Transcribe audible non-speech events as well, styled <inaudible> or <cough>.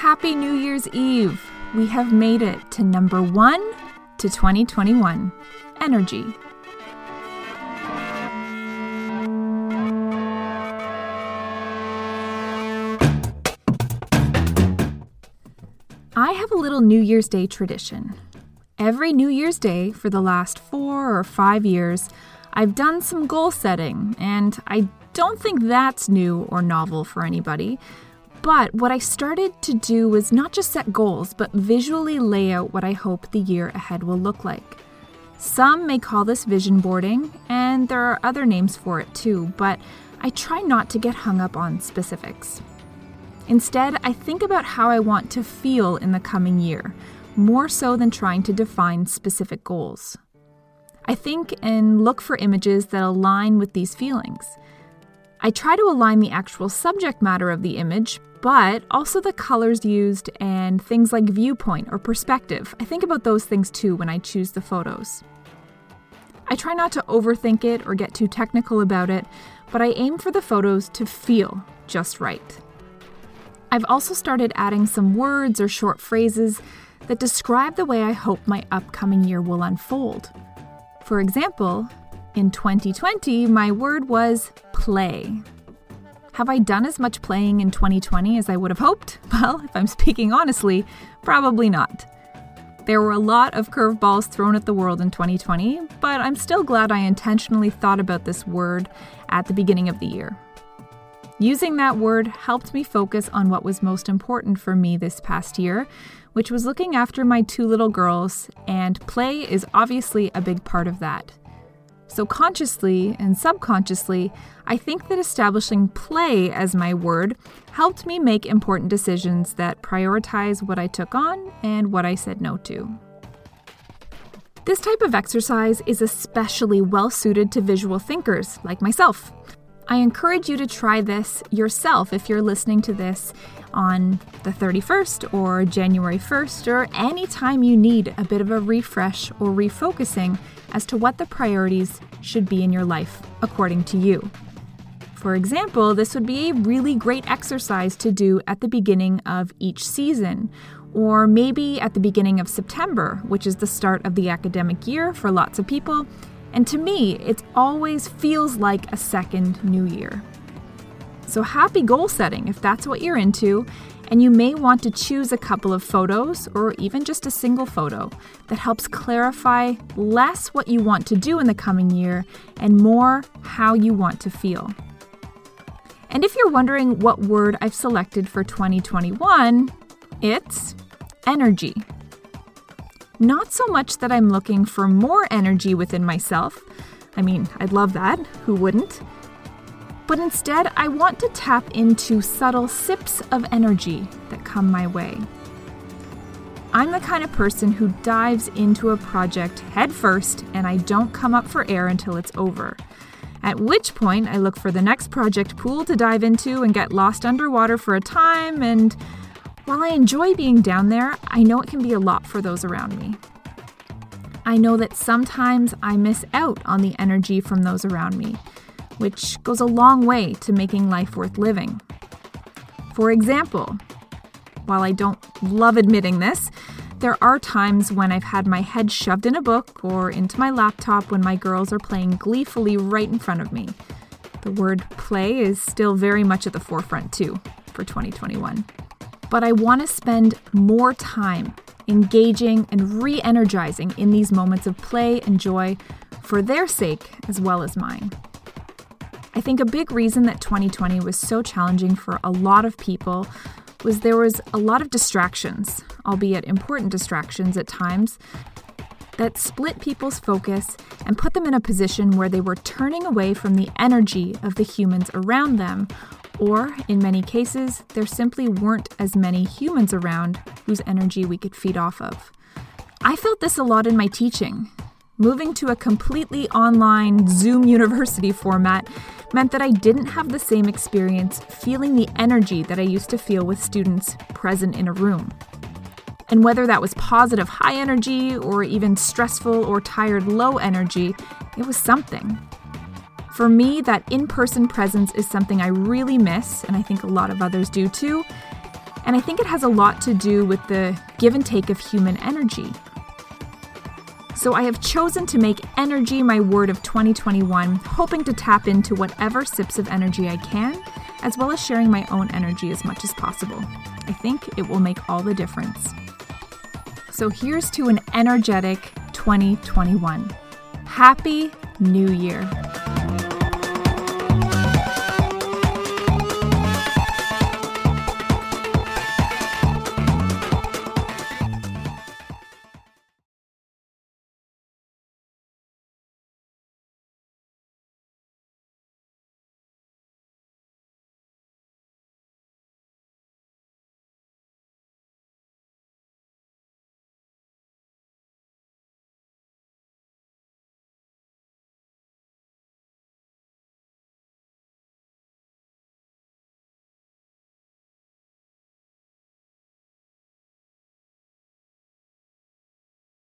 Happy New Year's Eve! We have made it to number one to 2021 Energy. I have a little New Year's Day tradition. Every New Year's Day for the last four or five years, I've done some goal setting, and I don't think that's new or novel for anybody. But what I started to do was not just set goals, but visually lay out what I hope the year ahead will look like. Some may call this vision boarding, and there are other names for it too, but I try not to get hung up on specifics. Instead, I think about how I want to feel in the coming year, more so than trying to define specific goals. I think and look for images that align with these feelings. I try to align the actual subject matter of the image, but also the colors used and things like viewpoint or perspective. I think about those things too when I choose the photos. I try not to overthink it or get too technical about it, but I aim for the photos to feel just right. I've also started adding some words or short phrases that describe the way I hope my upcoming year will unfold. For example, in 2020, my word was play. Have I done as much playing in 2020 as I would have hoped? <laughs> Well, if I'm speaking honestly, probably not. There were a lot of curveballs thrown at the world in 2020, but I'm still glad I intentionally thought about this word at the beginning of the year. Using that word helped me focus on what was most important for me this past year, which was looking after my two little girls, and play is obviously a big part of that. So, consciously and subconsciously, I think that establishing play as my word helped me make important decisions that prioritize what I took on and what I said no to. This type of exercise is especially well suited to visual thinkers like myself. I encourage you to try this yourself if you're listening to this on the 31st or January 1st or any time you need a bit of a refresh or refocusing as to what the priorities should be in your life according to you. For example, this would be a really great exercise to do at the beginning of each season, or maybe at the beginning of September, which is the start of the academic year for lots of people, and to me, it always feels like a second new year. So happy goal setting if that's what you're into, and you may want to choose a couple of photos or even just a single photo that helps clarify less what you want to do in the coming year and more how you want to feel. And if you're wondering what word I've selected for 2021, it's energy. Not so much that I'm looking for more energy within myself. I mean, I'd love that, who wouldn't? But instead, I want to tap into subtle sips of energy that come my way. I'm the kind of person who dives into a project headfirst and I don't come up for air until it's over. At which point, I look for the next project pool to dive into and get lost underwater for a time and while I enjoy being down there, I know it can be a lot for those around me. I know that sometimes I miss out on the energy from those around me, which goes a long way to making life worth living. For example, while I don't love admitting this, there are times when I've had my head shoved in a book or into my laptop when my girls are playing gleefully right in front of me. The word play is still very much at the forefront, too, for 2021 but I want to spend more time engaging and re energizing in these moments of play and joy for their sake as well as mine. I think a big reason that 2020 was so challenging for a lot of people was there was a lot of distractions, albeit important distractions at times, that split people's focus and put them in a position where they were turning away from the energy of the humans around them Or, in many cases, there simply weren't as many humans around whose energy we could feed off of. I felt this a lot in my teaching. Moving to a completely online Zoom university format meant that I didn't have the same experience feeling the energy that I used to feel with students present in a room. And whether that was positive high energy or even stressful or tired low energy, it was something. For me, that in person presence is something I really miss, and I think a lot of others do too. And I think it has a lot to do with the give and take of human energy. So I have chosen to make energy my word of 2021, hoping to tap into whatever sips of energy I can, as well as sharing my own energy as much as possible. I think it will make all the difference. So here's to an energetic 2021. Happy New Year!